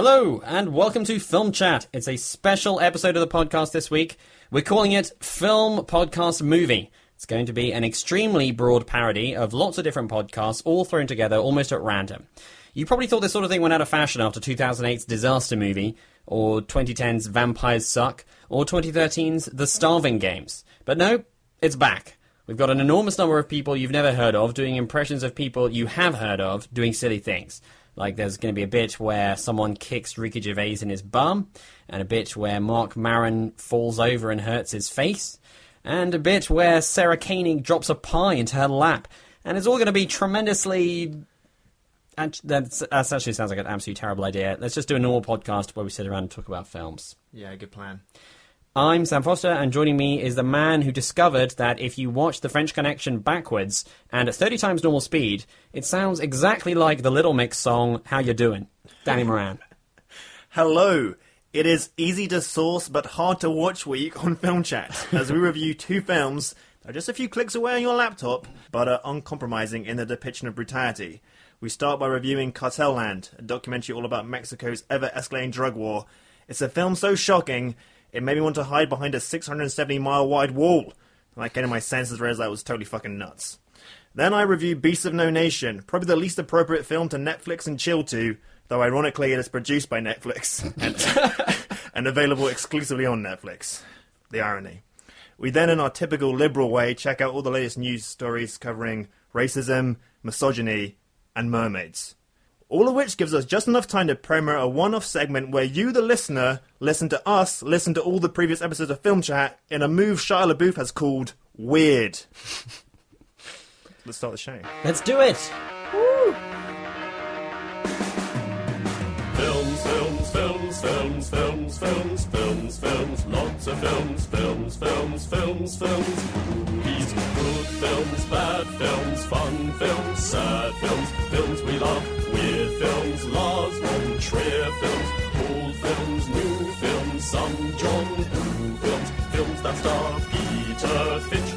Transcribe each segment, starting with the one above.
Hello, and welcome to Film Chat. It's a special episode of the podcast this week. We're calling it Film Podcast Movie. It's going to be an extremely broad parody of lots of different podcasts, all thrown together almost at random. You probably thought this sort of thing went out of fashion after 2008's Disaster Movie, or 2010's Vampires Suck, or 2013's The Starving Games. But no, it's back. We've got an enormous number of people you've never heard of doing impressions of people you have heard of doing silly things. Like there's going to be a bit where someone kicks Ricky Gervais in his bum, and a bit where Marc Maron falls over and hurts his face, and a bit where Sarah Koenig drops a pie into her lap. And it's all going to be tremendously. That actually sounds like an absolutely terrible idea. Let's just do a normal podcast where we sit around and talk about films. Yeah, good plan. I'm Sam Foster, and joining me is the man who discovered that if you watch The French Connection backwards and at 30 times normal speed, it sounds exactly like the Little Mix song "How You Doing." Danny Moran. Hello. It is easy to source but hard to watch week on Film Chat as we review two films that are just a few clicks away on your laptop but are uncompromising in their depiction of brutality. We start by reviewing Cartel Land, a documentary all about Mexico's ever escalating drug war. It's a film so shocking, it made me want to hide behind a 670 mile wide wall. And I came to my senses realized that was totally fucking nuts. Then I review Beasts of No Nation, probably the least appropriate film to Netflix and chill to, though ironically it is produced by Netflix and, and available exclusively on Netflix. The irony. We then, in our typical liberal way, check out all the latest news stories covering racism, misogyny, and mermaids. All of which gives us just enough time to premiere a one off segment where you, the listener, listen to us, listen to all the previous episodes of Film Chat in a move Shia LaBeouf has called Weird. Let's start the show. Let's do it! Films, films, films, films, films, films, films, films, lots of films, films, films, films, films, movies, good films, bad films, fun films, sad films, films we love, weird films, Lars von Trier films, old films, new films, some John Woo films, films that star Peter Finch,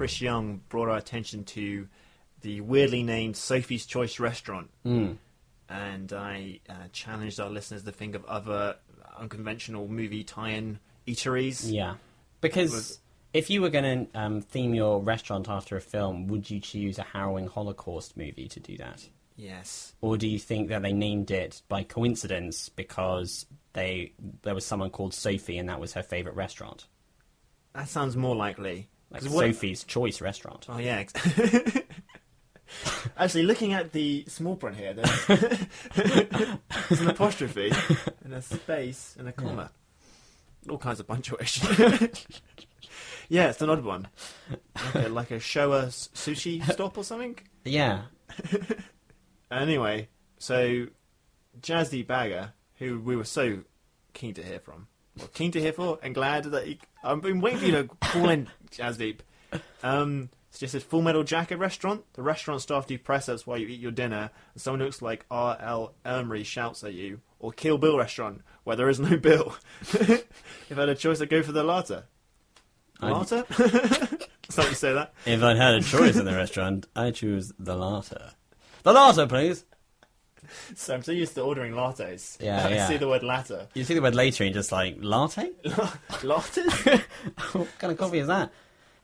Chris Young brought our attention to the weirdly named Sophie's Choice restaurant. And I uh, challenged our listeners to think of other unconventional movie tie in eateries. Yeah. Because Was- if you were going to um, theme your restaurant after a film, would you choose a harrowing Holocaust movie to do that? Yes. Or do you think that they named it by coincidence because they there was someone called Sophie and that was her favourite restaurant? That sounds more likely. Like what- Sophie's Choice restaurant. Oh, yeah. Actually, looking at the small print here, there's, there's an apostrophe and a space and a comma. All kinds of punctuation. yeah, it's an odd one. Like a, like a Showa sushi stop or something. Yeah. Anyway, so Jazzy Bagger, who we were so keen to hear from, well, keen to hear for, and glad that he, I've been waiting for you to call in Jazdeep. Um, suggested Full Metal Jacket restaurant. The restaurant staff do press ups while you eat your dinner, and someone who looks like R.L. Elmery shouts at you, or Kill Bill restaurant where there is no bill? if I had a choice, I'd go for the latter. Latter? Somebody say that. If I'd had a choice in the restaurant, I choose the latter. The latter, please. So I'm so used to ordering lattes. Yeah, I yeah. see the word latte. You see the word later and just like, latte? Lattes? what kind of coffee is that?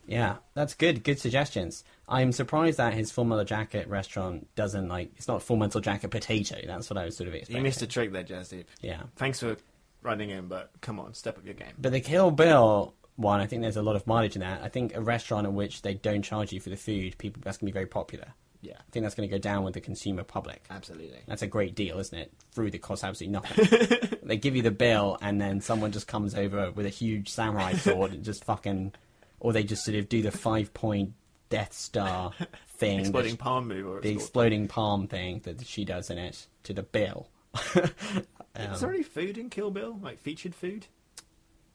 Yeah, that's good. Good suggestions. I'm surprised that his Full Metal Jacket restaurant doesn't like. It's not Full Metal Jacket potato. That's what I was sort of expecting. you missed a trick there, Jazdeep. Yeah, Thanks for running in, but come on, step up your game. but the Kill Bill one, I think there's a lot of mileage in that. I think a restaurant in which they don't charge you for the food, people that's gonna be very popular. Yeah, I think that's going to go down with the consumer public. absolutely. That's a great deal, isn't it? Food that costs absolutely nothing. they give you the bill, and then someone just comes over with a huge samurai sword and just fucking, or they just sort of do the five point Death Star thing, Exploding palm move. Or the exploding palm thing that she does in it to the bill. Is there any food in Kill Bill? Like featured food?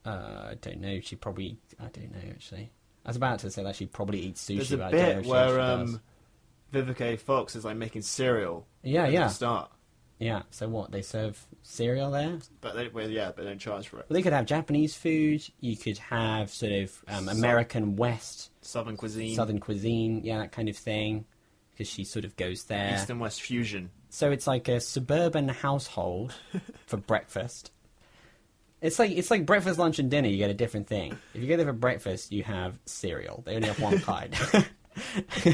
Uh, I don't know. She probably, I don't know actually. I was about to say that she probably eats sushi. There's a but I don't know bit where um, Vivica Fox is like making cereal. Yeah, yeah. Start, yeah. So what? They serve cereal there. but they, well, yeah, but they don't charge for it. Well, they could have Japanese food. You could have sort of um, American West, Southern cuisine, Southern cuisine, yeah, that kind of thing. Because she sort of goes there. East and West fusion. So it's like a suburban household for breakfast. It's like it's like breakfast, lunch, and dinner. You get a different thing. If you go there for breakfast, you have cereal. They only have one kind.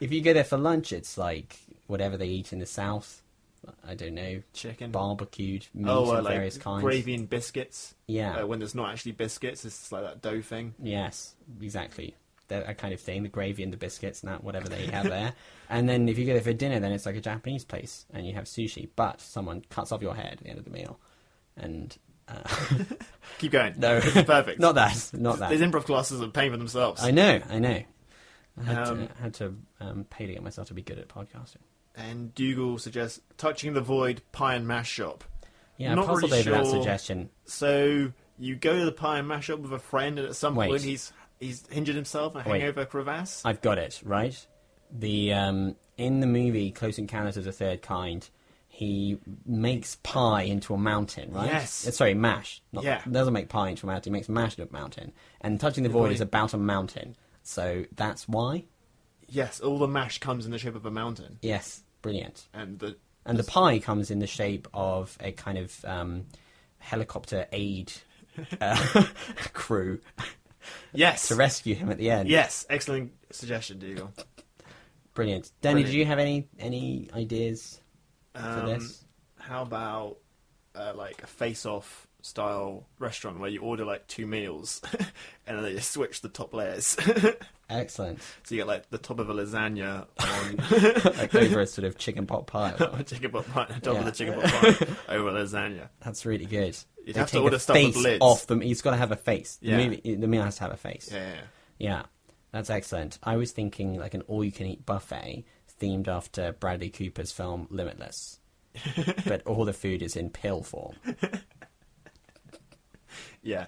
if you go there for lunch, it's like whatever they eat in the south. I don't know, Chicken. barbecued meat oh, uh, of like various kinds. gravy and biscuits. Yeah. Uh, when there's not actually biscuits, it's just like that dough thing. Yes, exactly. That, that kind of thing, the gravy and the biscuits and that, whatever they have there. And then if you go there for dinner, then it's like a Japanese place and you have sushi, but someone cuts off your head at the end of the meal. And uh, Keep going. no, perfect. not that, not that. These improv classes are paying for themselves. I know, I know. I had Um, to, had to um, pay to get myself to be good at podcasting. And Dougal suggests touching the void pie and mash shop. Yeah, Not really over that suggestion. So you go to the pie and mash shop with a friend, and at some Wait. point he's he's injured himself in a Wait. hangover crevasse. I've got it right. The um, in the movie Close Encounters of the Third Kind, he makes pie into a mountain, right? Yes. Uh, sorry, mash. Not, Yeah. Doesn't make pie into a mountain. He makes mash into a mountain. And touching the void void. is about a mountain, so that's why. Yes, all the mash comes in the shape of a mountain, Yes, brilliant. and the And the pie comes in the shape of a kind of um, helicopter aid uh, crew yes, to rescue him at the end. yes, excellent suggestion, Dougal. Brilliant. Danny, Brilliant. did you have any any ideas for Um, this? How about uh, like a face-off style restaurant where you order like two meals, and then they just switch the top layers, Excellent. so you get like the top of a lasagna on like over a sort of chicken pot pie. or chicken pot pie, on top Yeah. of the chicken pot pie over lasagna. That's really good. You'd They have to order stuff with lids. off them. He's got to have a face. The, Yeah. the meal has to have a face. Yeah, yeah, yeah. Yeah, that's excellent. I was thinking like an all-you-can-eat buffet themed after Bradley Cooper's film Limitless, but all the food is in pill form. Yeah.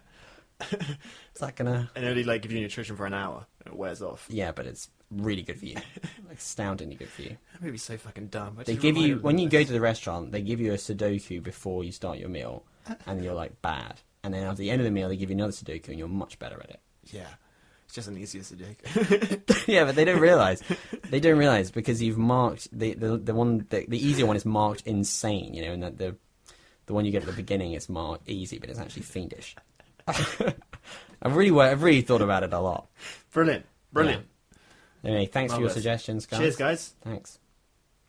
Is that gonna? And only like give you nutrition for an hour, and it wears off. Yeah, but it's really good for you. Astoundingly good for you. That movie's so fucking dumb. I They just give you when you go this. to the restaurant, they give you a Sudoku before you start your meal, and you're like bad. And then at the end of the meal, they give you another Sudoku, and you're much better at it. Yeah, it's just an easier Sudoku. yeah, but they don't realize. They don't realize because you've marked the the, the one the, the easier one is marked insane, you know, and that the the one you get at the beginning is marked easy, but it's actually fiendish. I've really I've really thought about it a lot. brilliant, brilliant. Anyway, thanks for your suggestions, guys. Cheers, guys. Thanks.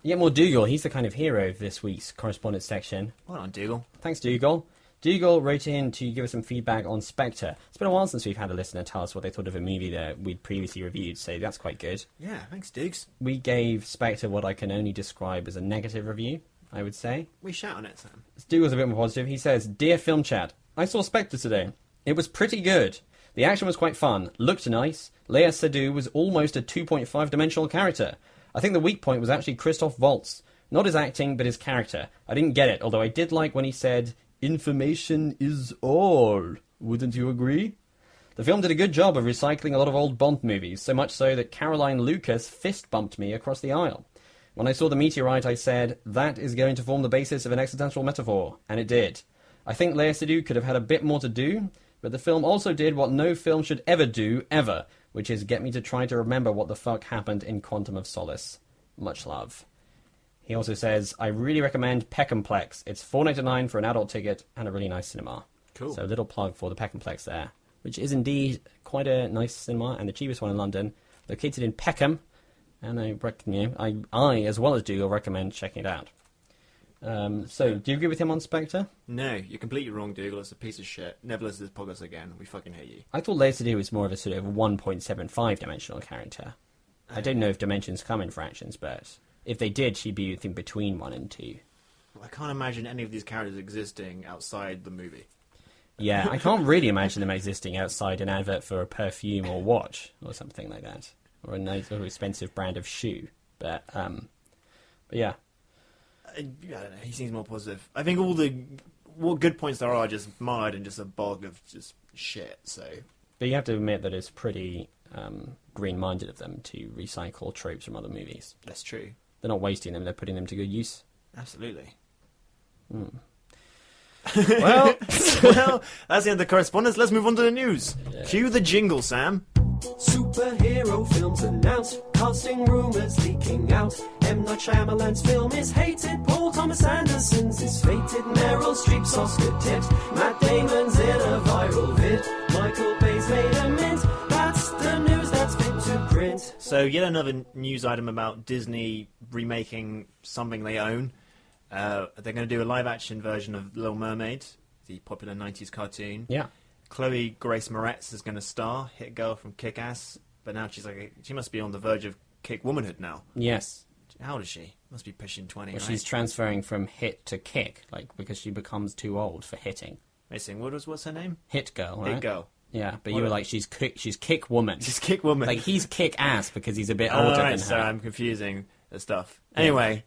Yet more Dougal. He's the kind of hero of this week's correspondence section. Well done, Dougal. Thanks, Dougal. Dougal wrote in to give us some feedback on Spectre. It's been a while since we've had a listener tell us what they thought of a movie that we'd previously reviewed, so that's quite good. Yeah, thanks, Dukes. We gave Spectre what I can only describe as a negative review, I would say. We shout on it, Sam. Dougal's a bit more positive. He says, Dear Film Chat, I saw Spectre today. It was pretty good. The action was quite fun, looked nice. Lea Seydoux was almost a 2.5 dimensional character. I think the weak point was actually Christoph Waltz. Not his acting, but his character. I didn't get it, although I did like when he said, Information is all. Wouldn't you agree? The film did a good job of recycling a lot of old Bond movies, so much so that Caroline Lucas fist bumped me across the aisle. When I saw the meteorite, I said, that is going to form the basis of an existential metaphor, and it did. I think Lea Seydoux could have had a bit more to do, but the film also did what no film should ever do, ever, which is get me to try to remember what the fuck happened in Quantum of Solace. Much love. He also says, I really recommend Peckhamplex. It's four ninety nine for an adult ticket and a really nice cinema. Cool. So a little plug for the Peckhamplex there, which is indeed quite a nice cinema and the cheapest one in London, located in Peckham. And I reckon you, I, I as well as do, recommend checking it out. Um, so, do you agree with him on Spectre? No, you're completely wrong, Dougal. It's a piece of shit. Never listen to this podcast again. We fucking hate you. I thought Lea Seydoux was more of a sort of 1.75 dimensional character. I don't know if dimensions come in fractions, but if they did, she'd be I think, between one and two. I can't imagine any of these characters existing outside the movie. Yeah, I can't really imagine them existing outside an advert for a perfume or watch or something like that, or a nice or expensive brand of shoe. But um, but yeah, I, don't know. He seems more positive. I think all the what good points there are just mired in just a bog of just shit. So but you have to admit that it's pretty um, green-minded of them to recycle tropes from other movies. that's true. They're not wasting them; they're putting them to good use. Absolutely. Well, well, that's the end of the correspondence. Let's move on to the news. Cue the jingle, Sam. Superhero films announced, casting rumors leaking out. M. Night Shyamalan's film is hated, Paul Thomas Anderson's is fated, Meryl Streep's Oscar tipped, Matt Damon's in a viral vid, Michael Bay's made a mint. That's the news that's fit to print. So, yet another news item about Disney remaking something they own. Uh, they're going to do a live action version of Little Mermaid, the popular 90s cartoon. yeah. Chloe Grace Moretz is going to star, hit girl from Kick Ass, but now she's like, she must be on the verge of kick womanhood now. Yes. How old is she? Must be pushing 20, Well, right? she's transferring from hit to kick, like because she becomes too old for hitting. Missing, what was, what's her name? Hit girl, right? Hit girl. Yeah, but What you were like, she's kick, she's kick woman. She's kick woman. like he's kick ass because he's a bit Oh, older right, than so her. I'm confusing the stuff. Anyway,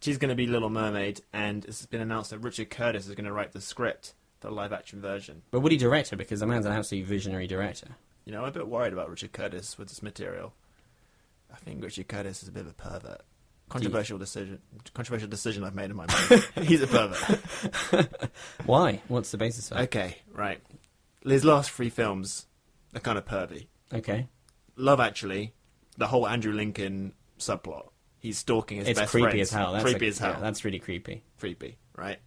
she's going to be Little Mermaid, and it's been announced that Richard Curtis is going to write the script the live action version. But would he direct her? Because the man's an absolute visionary director. You know, I'm a bit worried about Richard Curtis with this material. I think Richard Curtis is a bit of a pervert. Controversial decision. Controversial decision I've made in my mind. He's a pervert. Why? What's the basis for? it? Okay, right. His last three films are kind of pervy. Okay. Love Actually, the whole Andrew Lincoln subplot. He's stalking his It's best creepy friends. as hell. That's creepy a- as hell. yeah, that's really creepy. creepy, right?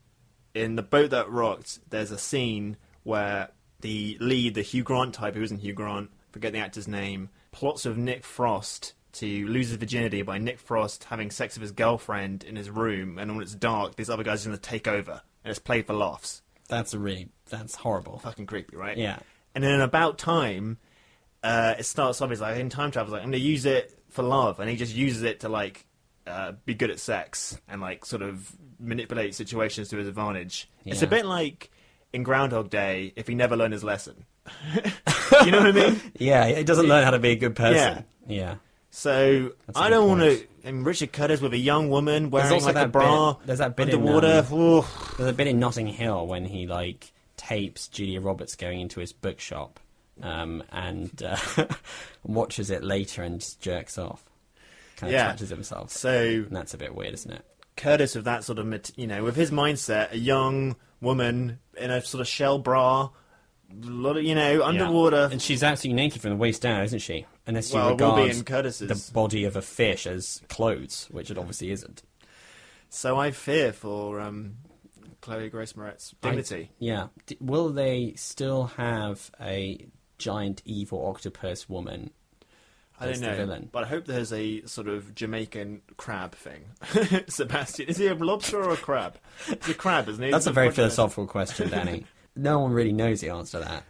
In the boat that rocked, there's a scene where the lead, the Hugh Grant type, who isn't Hugh Grant, forget the actor's name, plots with Nick Frost to lose his virginity by Nick Frost having sex with his girlfriend in his room, and when it's dark, these other guys are going to take over, and it's played for laughs. That's a really that's horrible. Fucking creepy, right? Yeah. And then in about time, uh, it starts off as like in time travel, like I'm going to use it for love, and he just uses it to like uh, be good at sex and like sort of manipulate situations to his advantage. It's a bit like in Groundhog Day if he never learned his lesson. you know what I mean? Yeah, he doesn't learn how to be a good person. Yeah. So That's a I don't want to. And Richard Curtis with a young woman wearing also like a that bra bit- there's that bit in, underwater. um, Ooh. There's a bit in Notting Hill when he like tapes Julia Roberts going into his bookshop, um, and uh, watches it later and just jerks off. Kind of Yeah. touches himself. So and that's a bit weird, isn't it? Curtis with that sort of, you know, with his mindset, a young woman in a sort of shell bra, a lot of, you know, underwater. And she's absolutely naked from the waist down, isn't she? Unless you Well, regard Curtis's. the body of a fish as clothes, which it obviously isn't. So I fear for um, Chloe Grace Moretz's dignity. I- yeah. D- will they still have a giant evil octopus woman? I, don't know, villain? but I hope there's a sort of Jamaican crab thing. Sebastian, is he a lobster or a crab? It's a crab, isn't he? That's It's a very philosophical question, Danny. no one really knows the answer to that.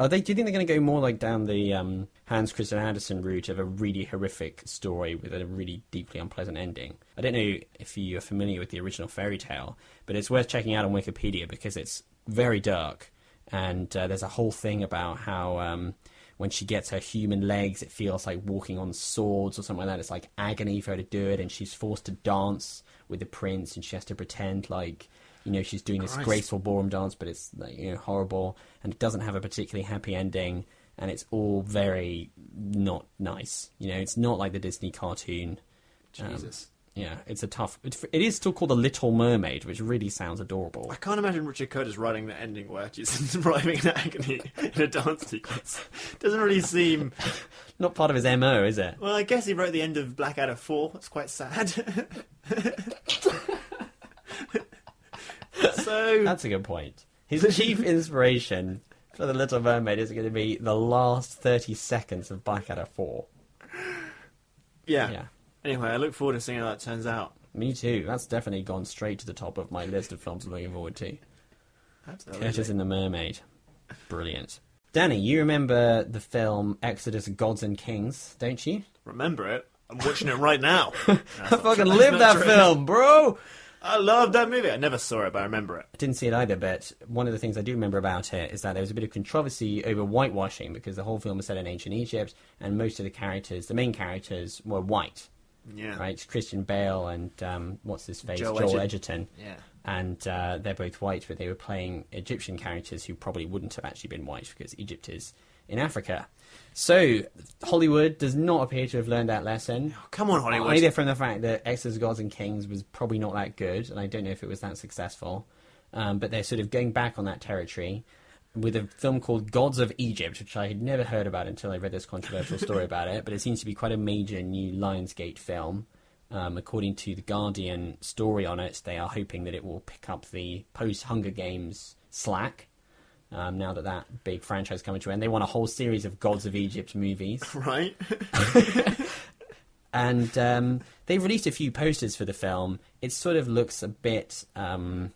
Are they? Do you think they're going to go more like down the um, Hans Christian Andersen route of a really horrific story with a really deeply unpleasant ending? I don't know if you are familiar with the original fairy tale, but it's worth checking out on Wikipedia because it's very dark, and uh, there's a whole thing about how um, when she gets her human legs, it feels like walking on swords or something like that. It's like agony for her to do it, and she's forced to dance with the prince, and she has to pretend like you know she's doing this graceful ballroom dance, but it's like, you know horrible, and it doesn't have a particularly happy ending, and it's all very not nice. You know, it's not like the Disney cartoon um, Jesus. Yeah, it's a tough. It, it is still called The Little Mermaid, which really sounds adorable. I can't imagine Richard Curtis writing the ending where she's writhing in agony in a dance sequence. Doesn't really seem. Not part of his MO, is it? Well, I guess he wrote the end of Blackadder 4. That's quite sad. so. That's a good point. His chief inspiration for The Little Mermaid is going to be the last 30 seconds of Blackadder 4. yeah. Yeah. Anyway, I look forward to seeing how that turns out. Me too. That's definitely gone straight to the top of my list of films I'm looking forward to. Absolutely. Curtis and the Mermaid. Brilliant. Danny, you remember the film Exodus Gods and Kings, don't you? Remember it? I'm watching it right now. I fucking live that film, bro! I love that movie. I never saw it, but I remember it. I didn't see it either, but one of the things I do remember about it is that there was a bit of controversy over whitewashing because the whole film was set in ancient Egypt and most of the characters, the main characters, were white. Yeah. Right? Christian Bale and um, what's his face? Joel Joel, Edgerton. Edgerton. Yeah. And uh, they're both white, but they were playing Egyptian characters who probably wouldn't have actually been white because Egypt is in Africa. So Hollywood does not appear to have learned that lesson. Come on, Hollywood. Either from the fact that Exodus Gods and Kings was probably not that good, and I don't know if it was that successful. Um, but they're sort of going back on that territory with a film called Gods of Egypt, which I had never heard about until I read this controversial story about it. But it seems to be quite a major new Lionsgate film. Um, according to the Guardian story on it, they are hoping that it will pick up the post Hunger Games slack. Um, now that that big franchise coming to an end, they want a whole series of Gods of Egypt movies. Right? and um, they've released a few posters for the film. It sort of looks a bit um,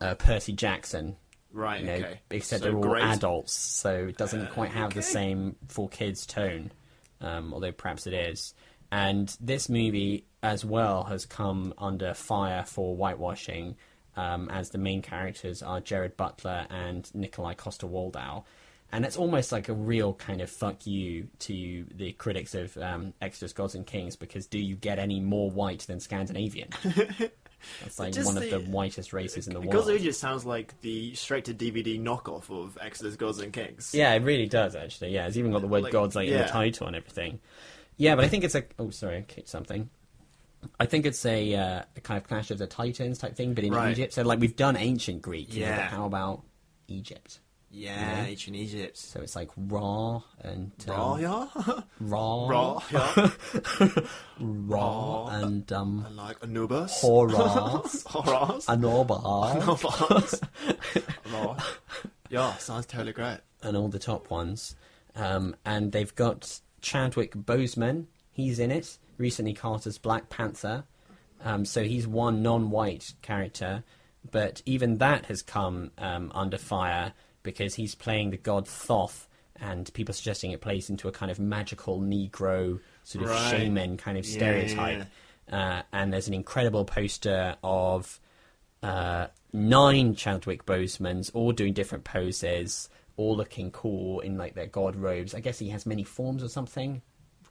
uh, Percy Jackson, right, you know, okay. except So they're all adults, so it doesn't quite have the same for kids tone, um, although perhaps it is. And this movie, as well, has come under fire for whitewashing, um, as the main characters are Gerard Butler and Nikolaj Coster-Waldau. And it's almost like a real kind of fuck you to the critics of um, Exodus Gods and Kings because do you get any more white than Scandinavian? That's like Just one of the- the whitest races in the world. Gods of. Egypt sounds like the straight to DVD knockoff of Exodus Gods and Kings. Yeah, it really does actually. Yeah, it's even got the word Like, gods like in the title and everything. Yeah, but I think it's a. Oh, sorry, I kicked something. I think it's a, uh, a kind of Clash of the Titans type thing, but in Right. Egypt. So like we've done ancient Greek, you know, Yeah. how about Egypt? Yeah, Yeah. ancient Egypt. So it's like Ra and um, yeah? Ra, Raw, yeah. Ra, and um, And like Anubis. Horus, Horus. Horus. Raw. Yeah, sounds totally great. and all the top ones. Um, and they've got Chadwick Boseman. He's in it. Recently cast as Black Panther. Um, so he's one non-white character, but even that has come um, under fire because he's playing the god Thoth, and people are suggesting it plays into a kind of magical Negro sort of Right. shaman kind of Yeah, yeah, stereotype. Uh, and there's an incredible poster of uh, nine Chadwick Bosemans, all doing different poses, all looking cool in like their god robes. I guess he has many forms or something.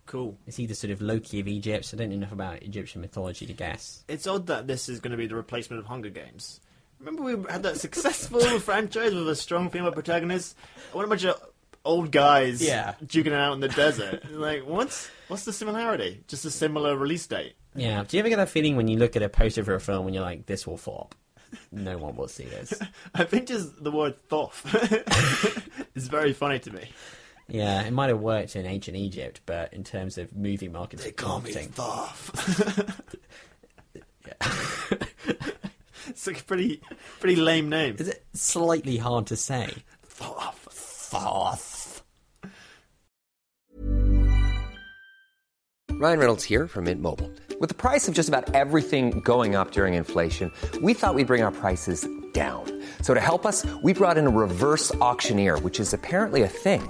Cool. Is he the sort of Loki of Egypt? I don't know enough about Egyptian mythology to guess. It's odd that this is going to be the replacement of Hunger Games. Remember we had that successful franchise with a strong female protagonist? I want a bunch of old guys Yeah. duking it out in the desert. like, what? What's the similarity? Just a similar release date. Yeah. Do you ever get that feeling when you look at a poster for a film and you're like, this will flop? No one will see this. I think just the word thoth is very funny to me. Yeah, it might have worked in ancient Egypt, but in terms of movie marketing, marketing Thoth. it's like a pretty, pretty lame name. is it slightly hard to say? Thoth. Thoth. Ryan Reynolds here from Mint Mobile. With the price of just about everything going up during inflation, we thought we'd bring our prices down. So to help us, we brought in a reverse auctioneer, which is apparently a thing.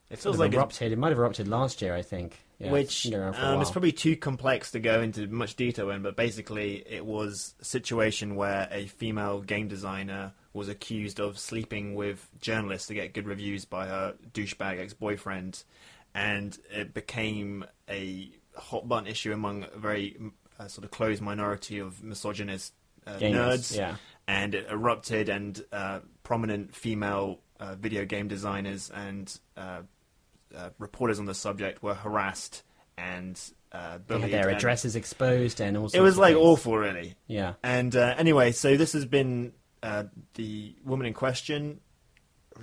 It feels like erupted. It might have erupted last year, I think. Yeah, which it's been around for a um, it's probably too complex to go into much detail in, but basically it was a situation where a female game designer was accused of sleeping with journalists to get good reviews by her douchebag ex-boyfriend, and it became a hot button issue among a very uh, sort of closed minority of misogynist uh, nerds, yeah. and it erupted, and uh, prominent female uh, video game designers and uh, reporters on the subject were harassed and uh, bullied. their and addresses exposed and all. It was like awful, really. Yeah. And uh, anyway, so this has been uh, the woman in question.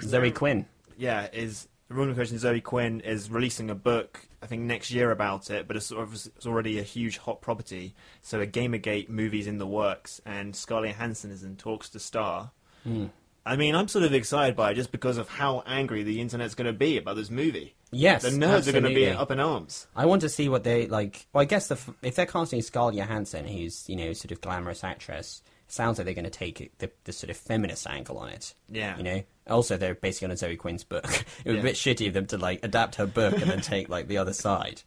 Zoe Quinn. Yeah, is the woman in question. Zoe Quinn is releasing a book. I think next year about it, but it's, sort of, it's already a huge hot property. So a GamerGate movie's in the works, and Scarlett Johansson is in talks to star. Hmm. I mean, I'm sort of excited by it just because of how angry the internet's going to be about this movie. Yes, the nerds are going to be up in arms. I want to see what they like. Well, I guess the, if they're casting Scarlett Johansson, who's you know sort of glamorous actress, sounds like they're going to take the, the sort of feminist angle on it. Yeah. you know. Also, they're basically on a Zoe Quinn's book. it was Yeah. a bit shitty of them to like adapt her book and then take like the other side.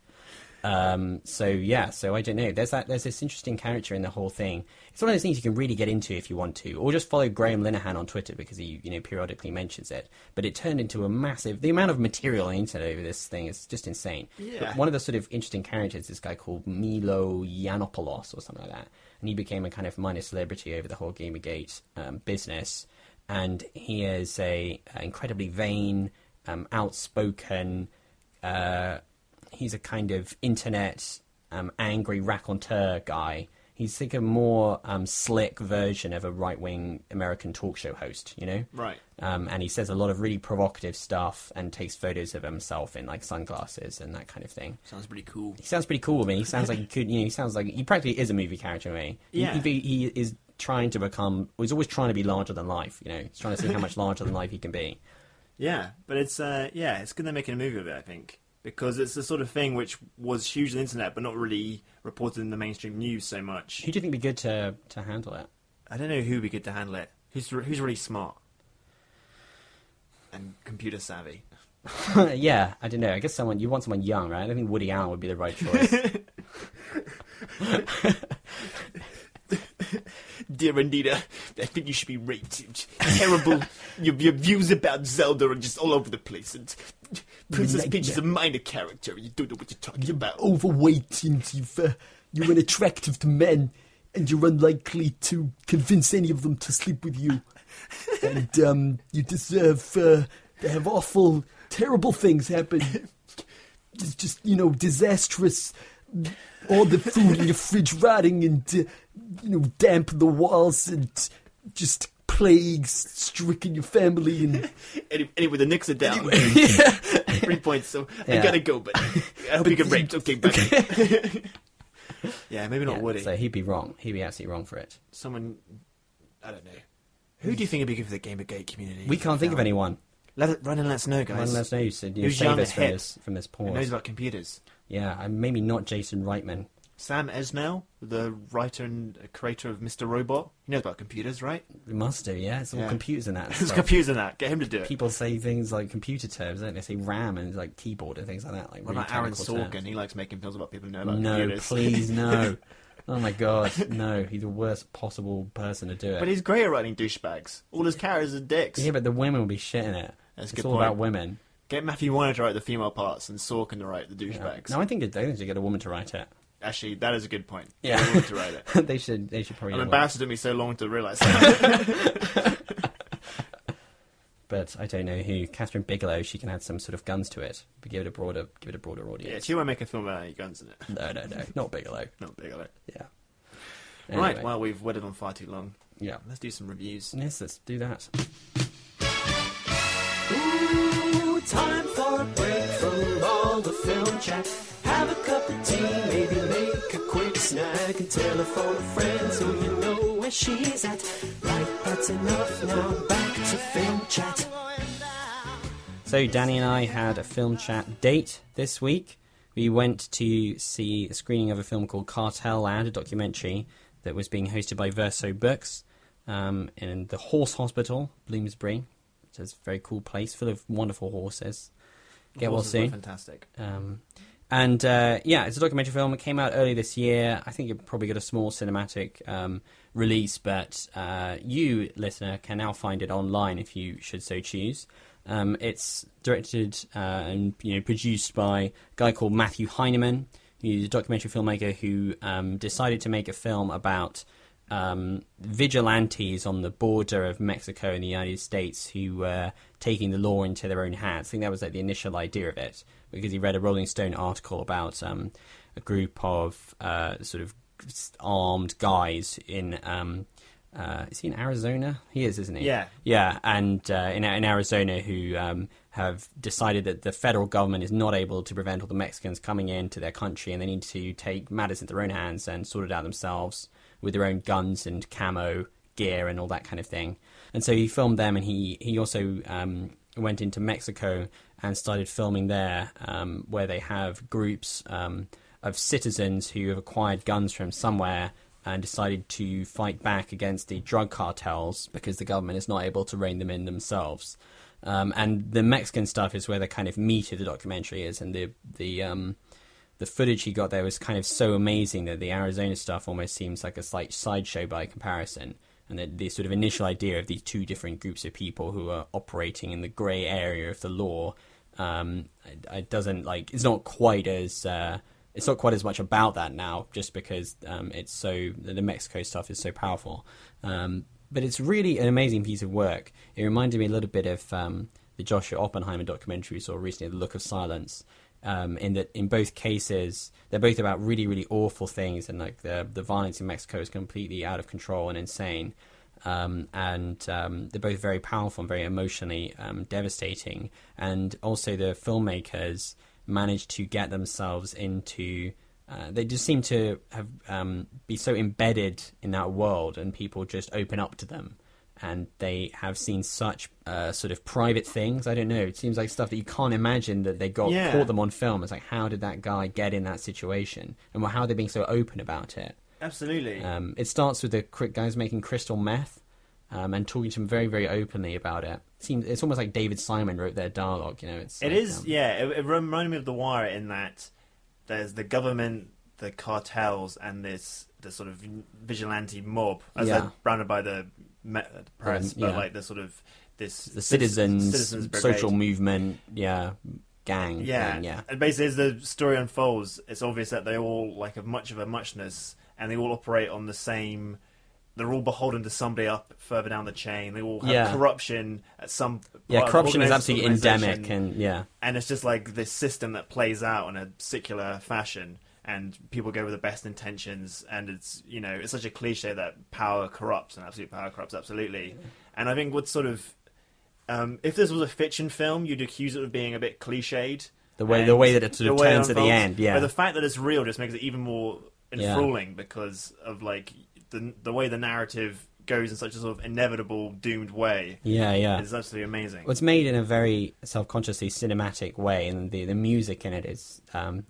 Um, so yeah, so I don't know. There's that. There's this interesting character in the whole thing. It's one of those things you can really get into if you want to, or just follow Graham Linehan on Twitter because he, you know, periodically mentions it. But it turned into a massive. The amount of material on the internet over this thing is just insane. Yeah. But one of the sort of interesting characters, is this guy called Milo Yiannopoulos or something like that, and he became a kind of minor celebrity over the whole GamerGate um, business. And he is a, a incredibly vain, um, outspoken. Uh, he's a kind of internet um, angry raconteur guy. He's like a more um, slick version of a right wing American talk show host, you know? Right. Um, and he says a lot of really provocative stuff and takes photos of himself in like sunglasses and that kind of thing. Sounds pretty cool. He sounds pretty cool with me. He sounds like he could, you know, he sounds like he practically is a movie character to me. He- Yeah. He, he is trying to become, he's always trying to be larger than life, you know? He's trying to see how much larger than life he can be. Yeah, but it's uh, yeah, it's good they're making a movie of it. I think because it's the sort of thing which was huge on the internet, but not really reported in the mainstream news so much. Who do you think would be good to, to handle it? I don't know who would be good to handle it. Who's who's really smart and computer savvy. yeah, I don't know. I guess someone you want someone young, right? I think Woody Allen would be the right choice. Dear Anita, I think you should be rated. Terrible. your, your views about Zelda are just all over the place. And Princess Peach is a minor character. You don't know what you're talking about. overweight and you've, uh, you're unattractive to men and you're unlikely to convince any of them to sleep with you. And um, you deserve uh, to have awful, terrible things happen. It's just, you know, disastrous. All the food in your fridge rotting and, uh, you know, damp the walls and just plagues stricken your family and Any- Anyway, the Knicks are down. Three points, so I gotta go, but I hope you get raped. Okay, bye. yeah, maybe not Yeah, Woody. So he'd be wrong. He'd be absolutely wrong for it. Someone, I don't know. Who do you think would be good for the Gamergate community? We can't think of anyone. Let it run and let us know, guys. Run and let us know. You said you Who's young us from this from this Who knows pause. about computers? Yeah, and maybe not Jason Reitman. Sam Esmail, the writer and creator of Mr. Robot. He knows about computers, right? We must do. Yeah, it's all Yeah. computers and that. Stuff. computers in that. Get him to do it. People say things like computer terms, don't they? They say RAM and like keyboard and things like that. Like What really about Aaron Sorkin? terms. He likes making films about people who know about No, computers. please, no. Oh my god, no. He's the worst possible person to do it. But he's great at writing douchebags. All his characters are dicks. Yeah, but the women will be shitting in it. That's it's good all about women. Get Matthew Weiner to write the female parts and Sorkin to write the Yeah. douchebags. No, I think they should get a woman to write it. Actually, that is a good point. Yeah. Get a woman to write it. they should. They should probably. I'm get a embarrassed it took me so long to realise that. but I don't know who. Kathryn Bigelow, she can add some sort of guns to it, but give it a broader, give it a broader audience. yeah, she won't make a film about any guns in it. No, no, no, not Bigelow. Not big on it. Yeah. Right, well, we've waited on far too long. yeah. Let's do some reviews. Yes, let's do that. Ooh, time for a break from all the film chat. Have a cup of tea, maybe make a quick snack and telephone a friend so you know where she's at. Right, that's enough now. Back to film chat. So Danny and I had a film chat date this week. We went to see a screening of a film called Cartel Land, a documentary that was being hosted by Verso Books um, in the Horse Hospital, Bloomsbury. Which is a very cool place, full of wonderful horses. get well Horses were soon. Fantastic. Um, and uh, yeah, it's a documentary film. It came out early this year. I think it probably got a small cinematic um, release, but uh, you, listener, can now find it online if you should so choose. Um, it's directed uh, and you know produced by a guy called Matthew Heineman. He's a documentary filmmaker who um, decided to make a film about um, vigilantes on the border of Mexico and the United States who were taking the law into their own hands. I think that was like the initial idea of it because he read a Rolling Stone article about um, a group of uh, sort of armed guys in. Um, uh, is he in Arizona? He is, isn't he? Yeah. Yeah, and uh, in, in Arizona, who um, have decided that the federal government is not able to prevent all the Mexicans coming into their country, and they need to take matters into their own hands and sort it out themselves with their own guns and camo gear and all that kind of thing. And so he filmed them, and he he also um, went into Mexico and started filming there, um, where they have groups um, of citizens who have acquired guns from somewhere and decided to fight back against the drug cartels because the government is not able to rein them in themselves. Um, and the Mexican stuff is where the kind of meat of the documentary is, and the the um, the footage he got there was kind of so amazing that the Arizona stuff almost seems like a slight sideshow by comparison. And the, the sort of initial idea of these two different groups of people who are operating in the grey area of the law, um, it, doesn't like it's not quite as uh, it's not quite as much about that now, just because um, it's so the, the Mexico stuff is so powerful. Um, but it's really an amazing piece of work. It reminded me a little bit of um, the Joshua Oppenheimer documentary we saw recently, The Look of Silence. Um, in that, in both cases, they're both about really, really awful things, and like the the violence in Mexico is completely out of control and insane. Um, and um, they're both very powerful and very emotionally um, devastating. And also, the filmmakers managed to get themselves into. Uh, they just seem to have um, be so embedded in that world, and people just open up to them. And they have seen such uh, sort of private things. I don't know. It seems like stuff that you can't imagine that they got Yeah. caught them on film. It's like, how did that guy get in that situation, and how are they being so open about it? Absolutely. Um, it starts with the guys making crystal meth um, and talking to him very, very openly about it. Seems it's almost like David Simon wrote their dialogue. You know, it's It like, is, um, yeah. It, it reminded me of The Wire in that there's the government, the cartels, and this the sort of vigilante mob, as Yeah. they're branded by the press, Um, but like the sort of this the citizens, citizens social movement, yeah, gang, Yeah, thing, yeah, And basically, as the story unfolds, it's obvious that they all like have much of a muchness, and they all operate on the same. They're all beholden to somebody up further down the chain. They all have Yeah. corruption at some. yeah. part of the Corruption is absolutely endemic, and yeah, and it's just like this system that plays out in a secular fashion and people go with the best intentions and it's you know it's such a cliche that power corrupts and absolute power corrupts absolutely and i think what's sort of um, if this was a fiction film you'd accuse it of being a bit cliched The way- and the way that it sort of turns at the end, yeah. but the fact that it's real just makes it even more Yeah. enthralling because of like the the way the narrative goes in such a sort of inevitable doomed way yeah, yeah. It's absolutely amazing Well, it's made in a very self-consciously cinematic way, and the the music in it is um,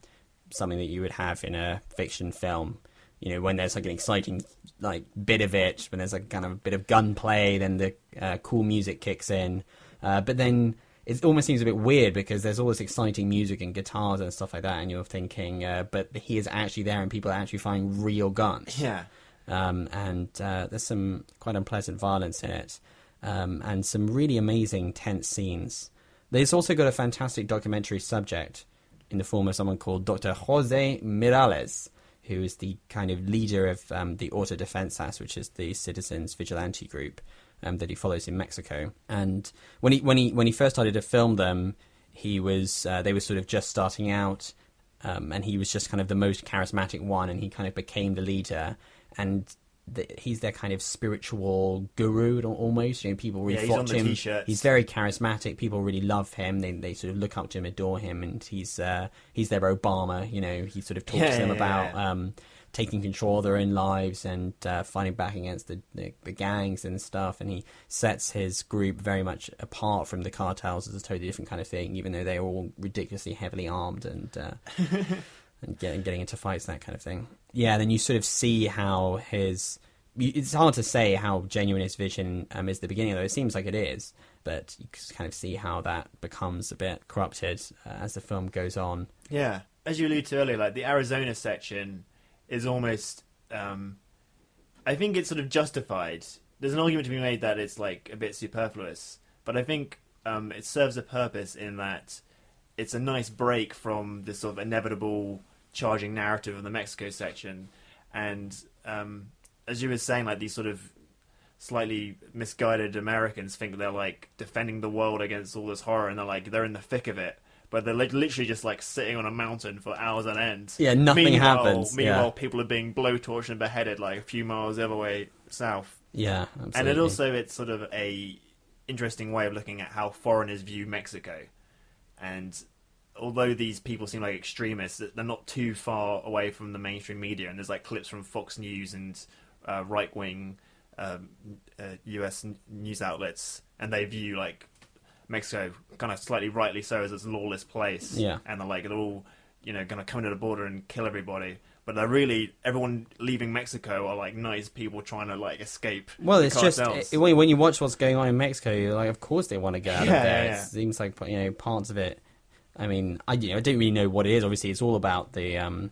something that you would have in a fiction film. You know, when there's like an exciting like bit of it, when there's like kind of a bit of gunplay, then the uh, cool music kicks in. Uh, but then it almost seems a bit weird because there's all this exciting music and guitars and stuff like that, and you're thinking, uh, but he is actually there, and people are actually firing real guns yeah um, and uh, there's some quite unpleasant violence in it, um, and some really amazing tense scenes. There's also got a fantastic documentary subject in the form of someone called Dr. Jose Mireles, who is the kind of leader of um, the Auto Defense Defensas, which is the citizens vigilante group um, that he follows in Mexico. And when he when he when he first started to film them, he was uh, they were sort of just starting out um, and he was just kind of the most charismatic one, and he kind of became the leader, and the, he's their kind of spiritual guru almost. You know, people really Yeah, he's flock on to the him. t-shirts. He's very charismatic. People really love him. They they sort of look up to him, adore him, and he's uh, he's their Obama. You know, he sort of talks Yeah, to them yeah, about. Um, taking control of their own lives and uh, fighting back against the, the, the gangs and stuff. And he sets his group very much apart from the cartels as a totally different kind of thing, even though they're all ridiculously heavily armed and uh, and getting getting into fights, that kind of thing. Yeah, then you sort of see how his. It's hard to say how genuine his vision um, is at the beginning, though. It seems like it is. but you can kind of see how that becomes a bit corrupted uh, as the film goes on. Yeah, as you alluded to earlier, like the Arizona section is almost. Um, I think it's sort of justified. There's an argument to be made that it's like a bit superfluous, but I think um, it serves a purpose in that it's a nice break from this sort of inevitable charging narrative of the Mexico section, and um, as you were saying, like these sort of slightly misguided Americans think they're like defending the world against all this horror, and they're like they're in the thick of it. But they're like, literally just like sitting on a mountain for hours on end. Yeah, nothing meanwhile, happens, Meanwhile, yeah. people are being blowtorched and beheaded like a few miles the other way south. Yeah, absolutely. And it also it's sort of a interesting way of looking at how foreigners view Mexico. And although these people seem like extremists, they're not too far away from the mainstream media. And there's like clips from Fox News and uh, right wing um, uh, U.S. news outlets, and they view like Mexico kind of slightly rightly so as this lawless place. Yeah. and they're like they're all you know going to come to the border and kill everybody. But they're really everyone leaving Mexico are like nice people trying to like escape. Well, it's just it, when, when you watch what's going on in Mexico, you're like, of course they want to get out Yeah, of there. yeah, It seems like you know parts of it. I mean, I you know, I don't really know what it is. Obviously, it's all about the um,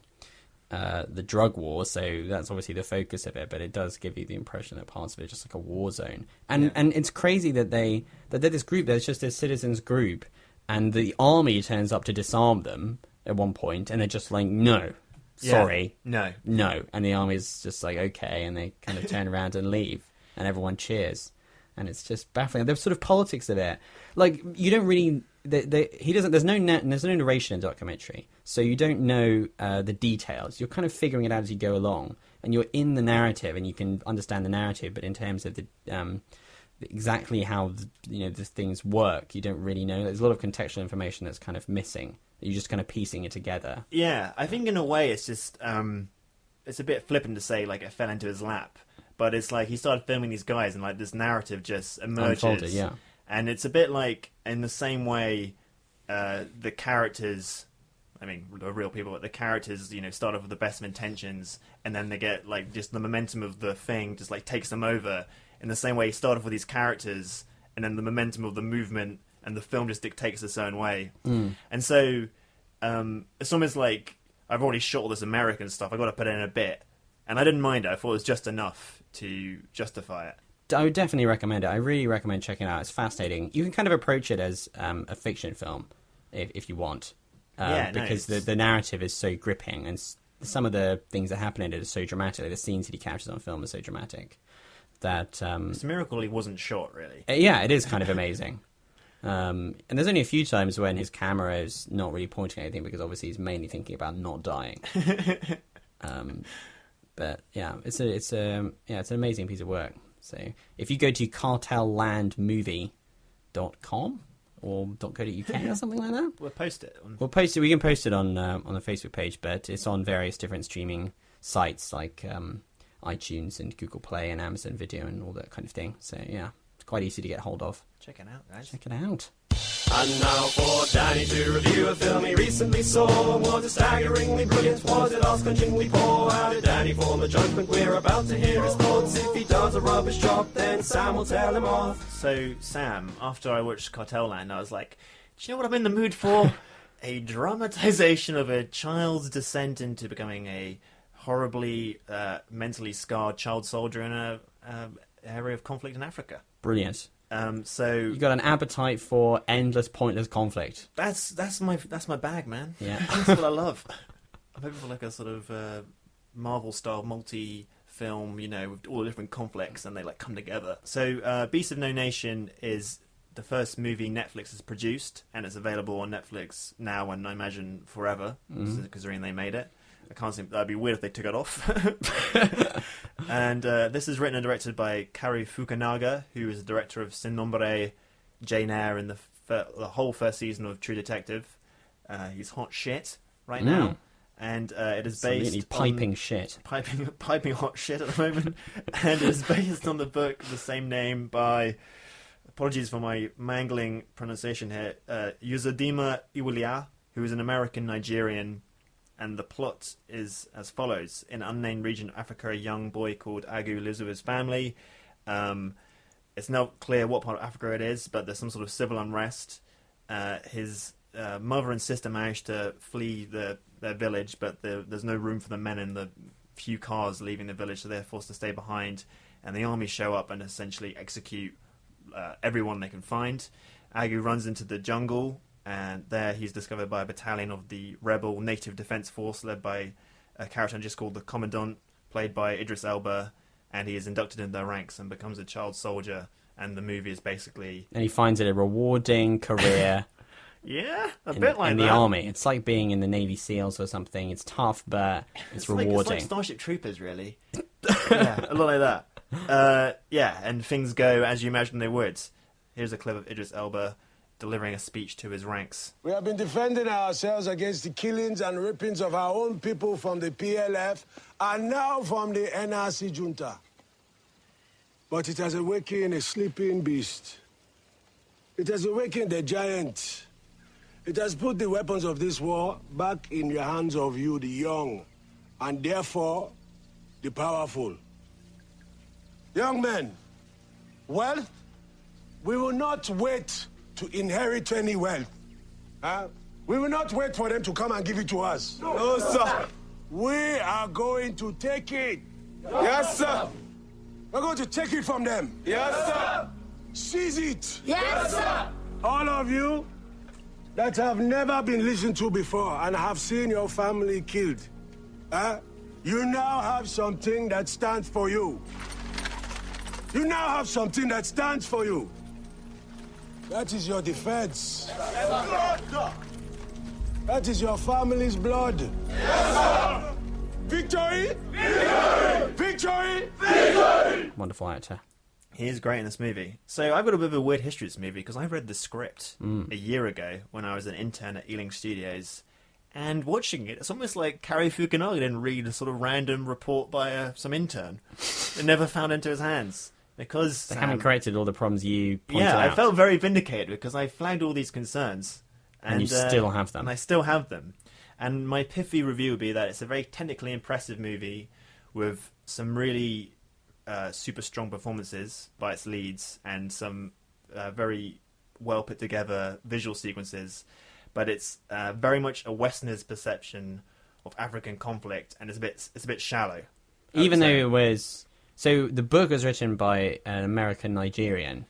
uh, the drug war, so that's obviously the focus of it. But it does give you the impression that parts of it is just like a war zone, and and it's crazy that they that they're this group. There's just this citizens group, and the army turns up to disarm them at one point, and they're just like, no, Yeah. sorry, No. no, and the army's just like, okay, and they kind of turn around and leave, and everyone cheers, and it's just baffling. There's sort of politics of it, like you don't really. The, the, he doesn't. There's no na- there's no narration in documentary, so you don't know uh, the details. You're kind of figuring it out as you go along, and you're in the narrative, and you can understand the narrative. But in terms of the um, exactly how the, you know the things work, you don't really know. There's a lot of contextual information that's kind of missing. You're just kind of piecing it together. Yeah, I think in a way it's just um, it's a bit flippant to say like it fell into his lap, but it's like he started filming these guys and like this narrative just emerges. Unfolded, yeah. And it's a bit like in the same way uh, the characters. I mean, the real people, but the characters, you know, start off with the best of intentions, and then they get like just the momentum of the thing just like takes them over. In the same way, you start off with these characters, and then the momentum of the movement and the film just dictates its own way. And so, um, it's almost like I've already shot all this American stuff. I got to put in a bit, and I didn't mind it. I thought it was just enough to justify it. I would definitely recommend it. I really recommend checking it out. It's fascinating. You can kind of approach it as um, a fiction film if, if you want, um, Yeah, no, because the the narrative is so gripping, and s- some of the things that happen in it are so dramatic. Like the scenes that he captures on film are so dramatic that um, It's a miracle he wasn't shot, really. uh, yeah, it is kind of amazing. Um, and there's only a few times when his camera is not really pointing at anything because obviously he's mainly thinking about not dying. um, but yeah, it's a it's a yeah it's an amazing piece of work. So if you go to cartellandmovie.com or .co.uk or something like that, We'll post it. On... We'll post it. We can post it on uh, on the Facebook page, but it's on various different streaming sites like um, iTunes and Google Play and Amazon Video and all that kind of thing. So yeah, it's quite easy to get hold of. Check it out, guys. Check it out. And now for Danny to review a film he recently saw. Was it staggeringly brilliant? Was it awe-scrunchingly poor? How did Danny form a judgment? We're about to hear his thoughts. If he does a rubbish job, then Sam will tell him off. So, Sam, after I watched Cartel Land, I was like, do you know what I'm in the mood for? a dramatization of a child's descent into becoming a horribly uh, mentally scarred child soldier in a uh, area of conflict in Africa. Brilliant. Um, so You got an appetite for endless, pointless conflict. that's that's my that's my bag, man. Yeah. that's what I love. I'm hoping for like a sort of uh, Marvel style multi film, you know, with all the different conflicts and they like come together. So, uh, Beast of No Nation is the first movie Netflix has produced, and it's available on Netflix now and I imagine forever, considering they made it. I can't see that'd be weird if they took it off. and uh, this is written and directed by Cary Fukunaga, who is the director of Sin Nombre, Jane Eyre, and the fir- the whole first season of True Detective. Uh, he's hot shit right now, and uh, it is based Absolutely on- piping shit. piping piping hot shit at the moment, and it's based on the book the same name by. Apologies for my mangling pronunciation here. Uh, Uzodinma Iweala, who is an American Nigerian, and the plot is as follows: In an unnamed region of Africa, a young boy called Agu lives with his family. Um, it's not clear what part of Africa it is, but there's some sort of civil unrest. Uh, his uh, mother and sister manage to flee the, their village, but the, there's no room for the men in the few cars leaving the village, so they're forced to stay behind. And the army show up and essentially execute uh, everyone they can find. Agu runs into the jungle, and there he's discovered by a battalion of the rebel Native Defense Force, led by a character just called the Commandant, played by Idris Elba, and he is inducted into their ranks and becomes a child soldier. And the movie is basically And he finds it a rewarding career yeah, a in, bit like in that. the army. It's like being in the Navy SEALs or something. It's tough, but it's, like, rewarding. It's like Starship Troopers, really. yeah, a lot like that. Uh, yeah, and things go as you imagine they would. Here's a clip of Idris Elba delivering a speech to his ranks. We have been defending ourselves against the killings and rapings of our own people from the PLF and now from the NRC junta. But it has awakened a sleeping beast. It has awakened a giant. It has put the weapons of this war back in the hands of you, the young, and therefore the powerful. Young men, wealth, we will not wait to inherit any wealth. Huh? We will not wait for them to come and give it to us. No, sir. We are going to take it. Yes, sir. We're going to take it from them. Yes, sir. Seize it. Yes, sir. All of you that have never been listened to before and have seen your family killed, huh? you now have something that stands for you. You now have something that stands for you. That is your defense. That is your family's blood. Victory! Victory! Victory! Victory! Wonderful actor. He is great in this movie. So I've got a bit of a weird history of this movie because I read the script a year ago when I was an intern at Ealing Studios. And watching it, it's almost like Cary Fukunaga didn't read a sort of random report by uh, some intern. it never found into his hands. Because They Sam- haven't corrected all the problems you pointed out. yeah, out. I felt very vindicated because I flagged all these concerns, And you uh, still have them. And I still have them. And my pithy review would be that it's a very technically impressive movie with some really uh, super strong performances by its leads and some uh, very well put together visual sequences. But it's uh, very much a Westerner's perception of African conflict, and it's a bit it's a bit shallow. Even though it was. So the book was written by an American Nigerian,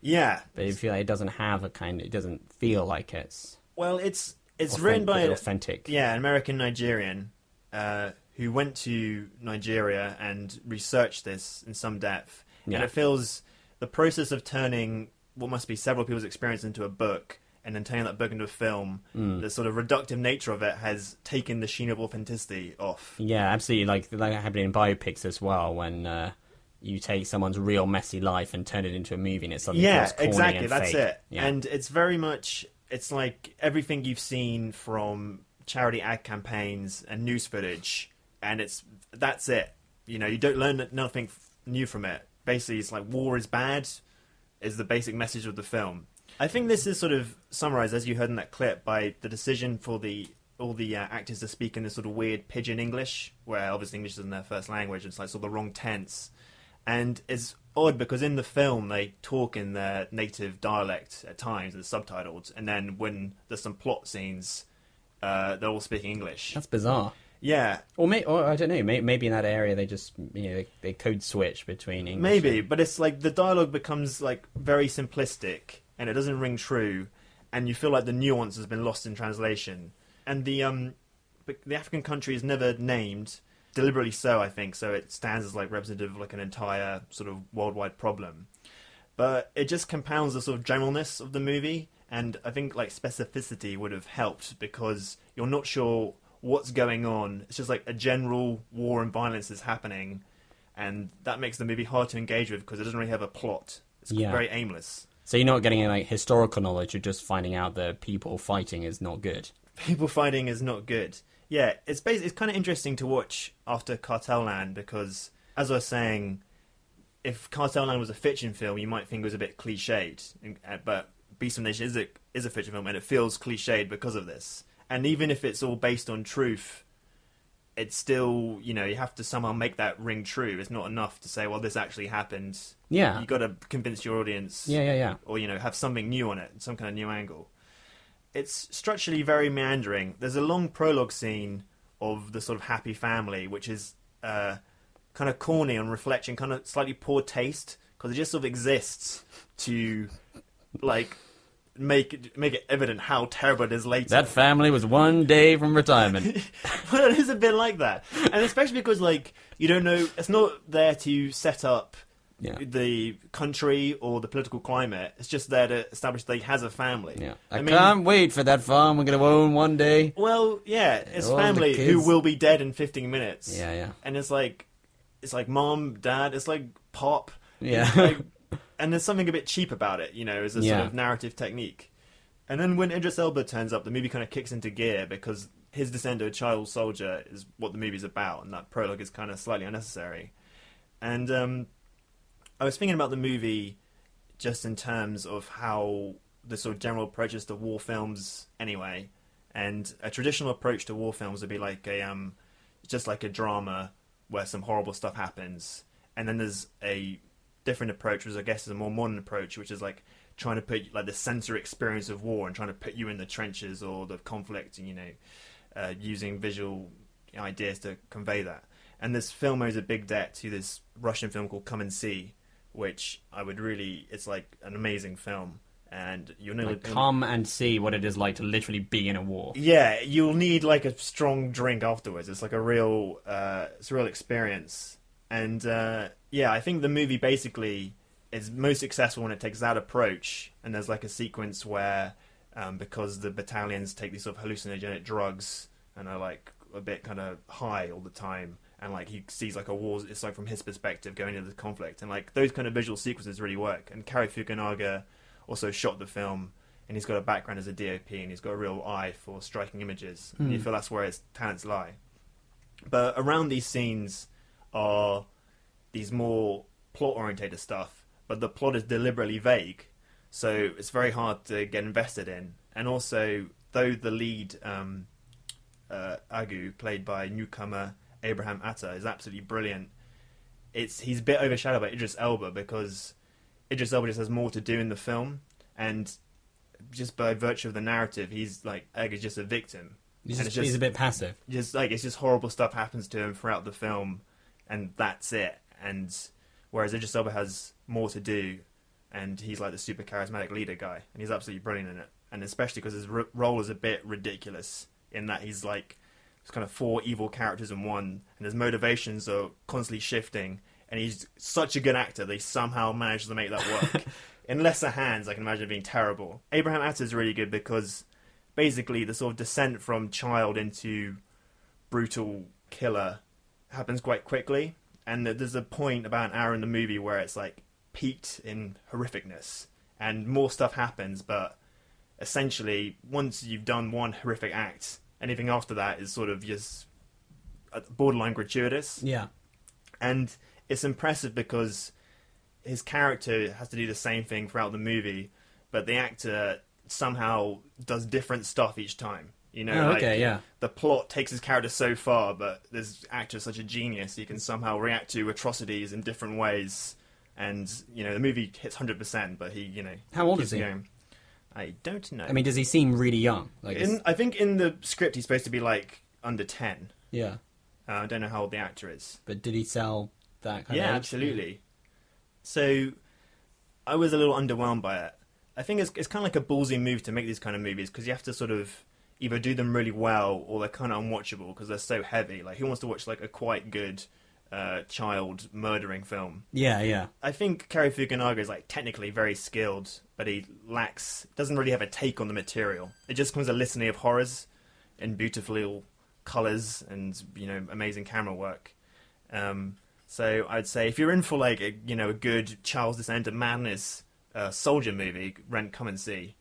yeah, but I feel like it doesn't have a kind. It doesn't feel like it's. Well, it's it's written by an- authentic. Yeah, an American Nigerian uh, who went to Nigeria and researched this in some depth, Yeah. and it feels the process of turning what must be several people's experience into a book. And then turning that book into a film, Mm. the sort of reductive nature of it has taken the sheen of authenticity off. Yeah, absolutely. Like like happening in biopics as well, when uh, you take someone's real messy life and turn it into a movie, and it suddenly yeah, exactly. That's fake. it. Yeah. And it's very much it's like everything you've seen from charity ad campaigns and news footage, and it's that's it. You know, you don't learn nothing new from it. Basically, it's like war is bad, is the basic message of the film. I think this is sort of summarized, as you heard in that clip, by the decision for the all the uh, actors to speak in this sort of weird pidgin English, where obviously English isn't their first language. And it's like sort of the wrong tense, and it's odd because in the film they talk in their native dialect at times, and subtitled, and then when there's some plot scenes, uh, they're all speaking English. That's bizarre. Yeah, Or, may, or I don't know. May, maybe in that area they just you know they, they code switch between English. Maybe, and- but it's like the dialogue becomes like very simplistic and it doesn't ring true, and you feel like the nuance has been lost in translation. And the um, but the African country is never named deliberately so, I think, so it stands as like representative of like an entire sort of worldwide problem. But it just compounds the sort of generalness of the movie, and I think like specificity would have helped because you're not sure what's going on. It's just like a general war and violence is happening, and that makes the movie hard to engage with because it doesn't really have a plot. It's Yeah. very aimless. So you're not getting any like historical knowledge. You're just finding out that people fighting is not good. People fighting is not good. Yeah, it's bas- it's kind of interesting to watch after Cartel Land because, as I was saying, if Cartel Land was a fiction film, you might think it was a bit cliched, uh, but Beast of Nation is a is a fiction film, and it feels cliched because of this. And even if it's all based on truth, it's still you know you have to somehow make that ring true. It's not enough to say, well, this actually happened. Yeah. you got to convince your audience. Yeah, yeah, yeah. Or you know have something new on it, some kind of new angle. It's structurally very meandering. There's a long prologue scene of the sort of happy family, which is uh, kind of corny on reflection, kind of slightly poor taste because it just sort of exists to like make it, make it evident how terrible it is later. That family was one day from retirement. well, it is a bit like that, and especially because like you don't know, it's not there to set up Yeah. the country or the political climate. It's just there to establish that he has a family. yeah. I, I mean, can't wait for that farm we're going to own one day. well, yeah, it's All family who will be dead in 15 minutes. Yeah, yeah. and it's like it's like mom, dad. It's like pop. Yeah. Like- and there's something a bit cheap about it, you know, as a Yeah. sort of narrative technique. And then when Idris Elba turns up, the movie kind of kicks into gear because his descent to a child soldier is what the movie's about, and that prologue is kind of slightly unnecessary. And um, I was thinking about the movie just in terms of how the sort of general approaches to war films, anyway. And a traditional approach to war films would be like a um, just like a drama where some horrible stuff happens, and then there's a different approach, which I guess is a more modern approach, which is like trying to put like the sensory experience of war and trying to put you in the trenches or the conflict, and you know, uh, using visual ideas to convey that. And this film owes a big debt to this Russian film called Come and See, which I would really, it's like an amazing film, and you'll know. Like, come and see what it is like to literally be in a war. Yeah, you'll need like a strong drink afterwards. It's like a real, uh, it's a real experience. And uh, yeah, I think the movie basically is most successful when it takes that approach. And there's like a sequence where, um, because the battalions take these sort of hallucinogenic drugs and are like a bit kind of high all the time, and like he sees like a war, it's like from his perspective going into the conflict, and like those kind of visual sequences really work. And Cary Fukunaga also shot the film and he's got a background as a DOP and he's got a real eye for striking images. And you feel that's where his talents lie. But around these scenes are these more plot orientated stuff, but the plot is deliberately vague, so it's very hard to get invested in. And also, though the lead um, uh, Agu, played by newcomer Abraham Atta, is absolutely brilliant, it's he's a bit overshadowed by Idris Elba because Idris Elba just has more to do in the film, and just by virtue of the narrative, he's like is just a victim. He's, And just, he's a bit passive. just like it's just horrible stuff happens to him throughout the film, and that's it. And whereas Idris Elba has more to do, and he's like the super charismatic leader guy, and he's absolutely brilliant in it. And especially because his r- role is a bit ridiculous in that he's like it's kind of four evil characters in one, and his motivations are constantly shifting. And he's such a good actor; they somehow managed to make that work. in lesser hands, I can imagine it being terrible. Abraham Atta is really good because basically the sort of descent from child into brutal killer happens quite quickly, and there's a point about an hour in the movie where it's like peaked in horrificness, and more stuff happens, but essentially once you've done one horrific act, anything after that is sort of just uh, borderline gratuitous Yeah. and it's impressive because his character has to do the same thing throughout the movie, but the actor somehow does different stuff each time. You know, Oh, like, okay, yeah. The plot takes his character so far, but this actor is such a genius; he can somehow react to atrocities in different ways. And you know, the movie hits hundred percent, but he, you know, How old is he? Going. I don't know. I mean, does he seem really young? Like, in, I think in the script he's supposed to be like under ten. yeah. Uh, I don't know how old the actor is. But did he sell that kind yeah, absolutely. So, I was a little underwhelmed by it. I think it's it's kind of like a ballsy move to make these kind of movies because you have to sort of either do them really well or they're kind of unwatchable because they're so heavy. Like, who wants to watch like a quite good uh, child murdering film? Yeah, yeah. I think Cary Fukunaga is like technically very skilled, but he lacks doesn't really have a take on the material. It just becomes a litany of horrors in beautiful colors and you know amazing camera work. Um, so I'd say if you're in for like a, you know a good Charles Descent of Madness uh, soldier movie, rent come and see.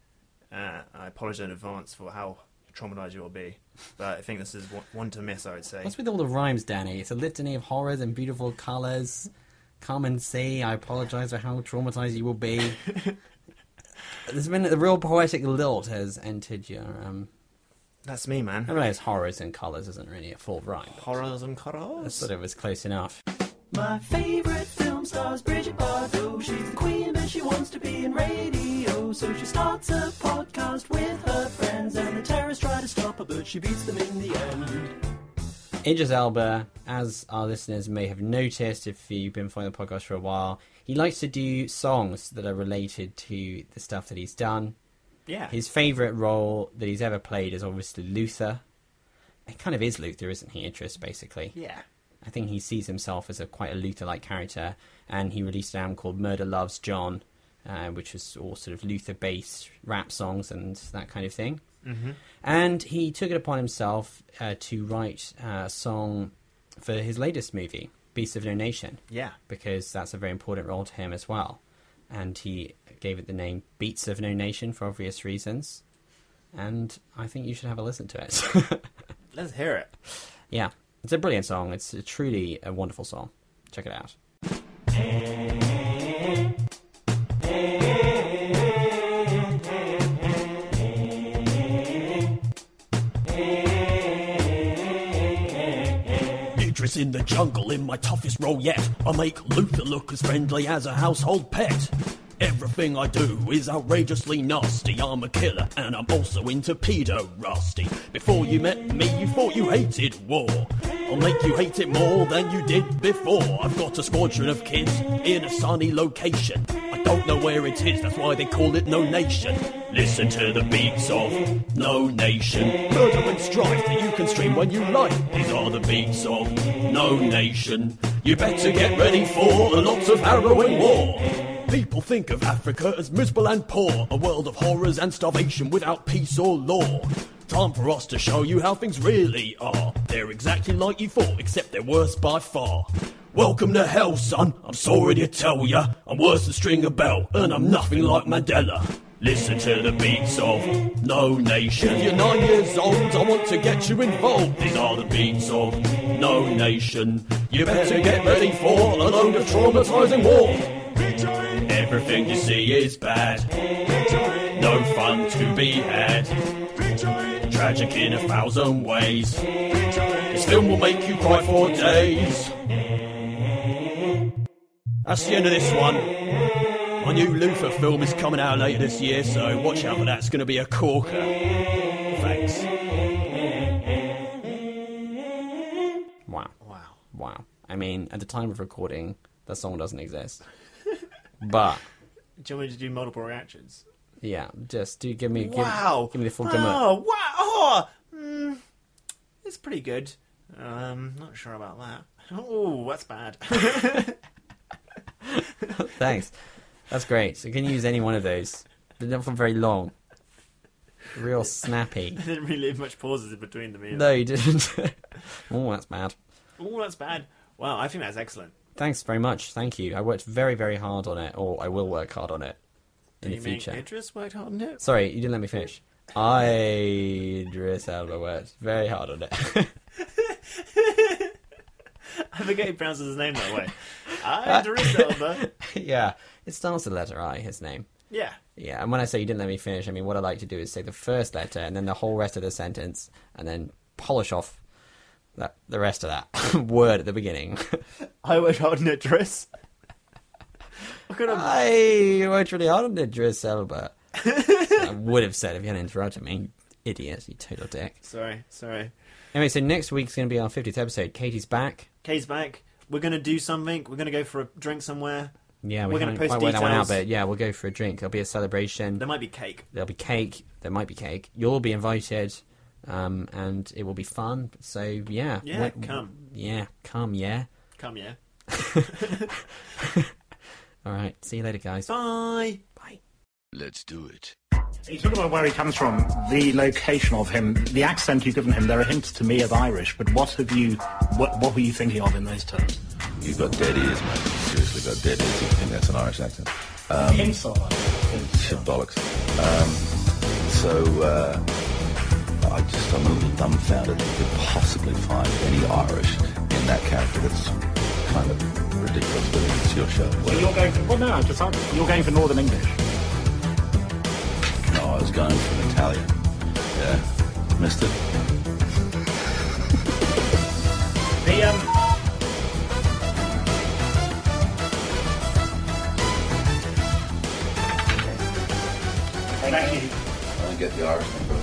Uh, I apologize in advance for how traumatized you will be, but I think this is one, one to miss. I would say. What's with all the rhymes, Danny? It's a litany of horrors and beautiful colours. Come and see. I apologise for how traumatized you will be. There's been a real poetic lilt has entered your um, That's me, man. I realize horrors and colours isn't really a full rhyme. Horrors and I colors. thought it was close enough. My favorite film stars Bridget Bardot. She's the queen, but she wants to be in radio. So she starts a podcast with her friends, and the terrorists try to stop her, but she beats them in the end. Idris Elba, as our listeners may have noticed if you've been following the podcast for a while, he likes to do songs that are related to the stuff that he's done. Yeah. His favourite role that he's ever played is obviously Luther. It kind of is Luther, isn't he, Idris, basically? yeah. I think he sees himself as a quite a Luther-like character, and he released an album called Murdah Loves John, uh, which was all sort of Luther-based rap songs and that kind of thing. Mm-hmm. And he took it upon himself uh, to write a song for his latest movie, Beasts of No Nation, Yeah. because that's a very important role to him as well. And he gave it the name Beats of No Nation for obvious reasons. And I think you should have a listen to it. Let's hear it. Yeah, it's a brilliant song. It's truly a wonderful song. Check it out. Idris in the jungle in my toughest role yet. I make Luther look as friendly as a household pet. Everything I do is outrageously nasty. I'm a killer and I'm also into pederasty. Before you met me, you thought you hated war. I'll make you hate it more than you did before. I've got a squadron of kids in a sunny location. I don't know where it is, that's why they call it No Nation. Listen to the beats of No Nation. Murder and strife that you can stream when you like. These are the beats of No Nation. You better get ready for a lot of harrowing war. People think of Africa as miserable and poor, a world of horrors and starvation without peace or law. Time for us to show you how things really are. They're exactly like you thought, except they're worse by far. Welcome to hell, son. I'm sorry to tell ya. I'm worse than string Stringer Bell, and I'm nothing like Mandela. Listen to the beats of No Nation. If you're nine years old, I want to get you involved. These are the beats of No Nation. You better get ready for a load of traumatizing war. Everything you see is bad. No fun to be had. Tragic in a thousand ways. This film will make you cry for days. That's the end of this one. My new Luther film is coming out later this year, so watch out for that. It's going to be a corker. Thanks. Wow. Wow. Wow. I mean, at the time of recording, that song doesn't exist. But Do you want me to do multiple reactions? yeah, just do give me give, wow. give me the full gamut. Oh, wow. Oh, mm, it's pretty good. Um, not sure about that. Oh, that's bad. Thanks. That's great. So you can use any one of those. But not for very long. Real snappy. I didn't really leave much pauses in between them either. No, you didn't. oh, that's bad. Oh, that's bad. Wow, I think that's excellent. Thanks very much. Thank you. I worked very, very hard on it, or I will work hard on it in the you make future. Idris worked hard on it? Sorry, you didn't let me finish. I, Idris Elba, worked very hard on it. I forget he pronounces his name that way. Uh, Idris Elba. yeah, it starts with the letter I, his name. Yeah. Yeah, and when I say you didn't let me finish, I mean what I like to do is say the first letter and then the whole rest of the sentence, and then polish off that the rest of that word at the beginning. I worked hard on kind of... I worked really hard on Idris Elba. I would have said if you hadn't interrupted me, idiot, you total dick. Sorry, sorry. Anyway, so next week's going to be our 50th episode. Katie's back. Kay's back. We're going to do something. We're going to go for a drink somewhere. Yeah, we We're gonna haven't post worked that one out, details. but yeah, we'll go for a drink. There'll be a celebration. There might be cake. There'll be cake. There might be cake. You'll be invited, um, and it will be fun. So yeah, Yeah, When- come. Yeah, come. Yeah. Come, yeah. All right. See you later, guys. Bye. Bye. Let's do it. You talk about where he comes from, the location of him, the accent you've given him. There are hints to me of Irish, but what have you, what, what were you thinking of in those terms? You've got dead ears, man. Seriously got dead ears. You think that's an Irish accent? Um, hints of Shit bollocks. Um, so, uh, I just, I'm a little dumbfounded that you could possibly find any Irish in that character. That's kind of ridiculous, but it's your show. So you're going for, well, no, just you're going for Northern English. No, I was going for Italian. Yeah. Missed it. The um, Thank you. I didn't get the Irish thing,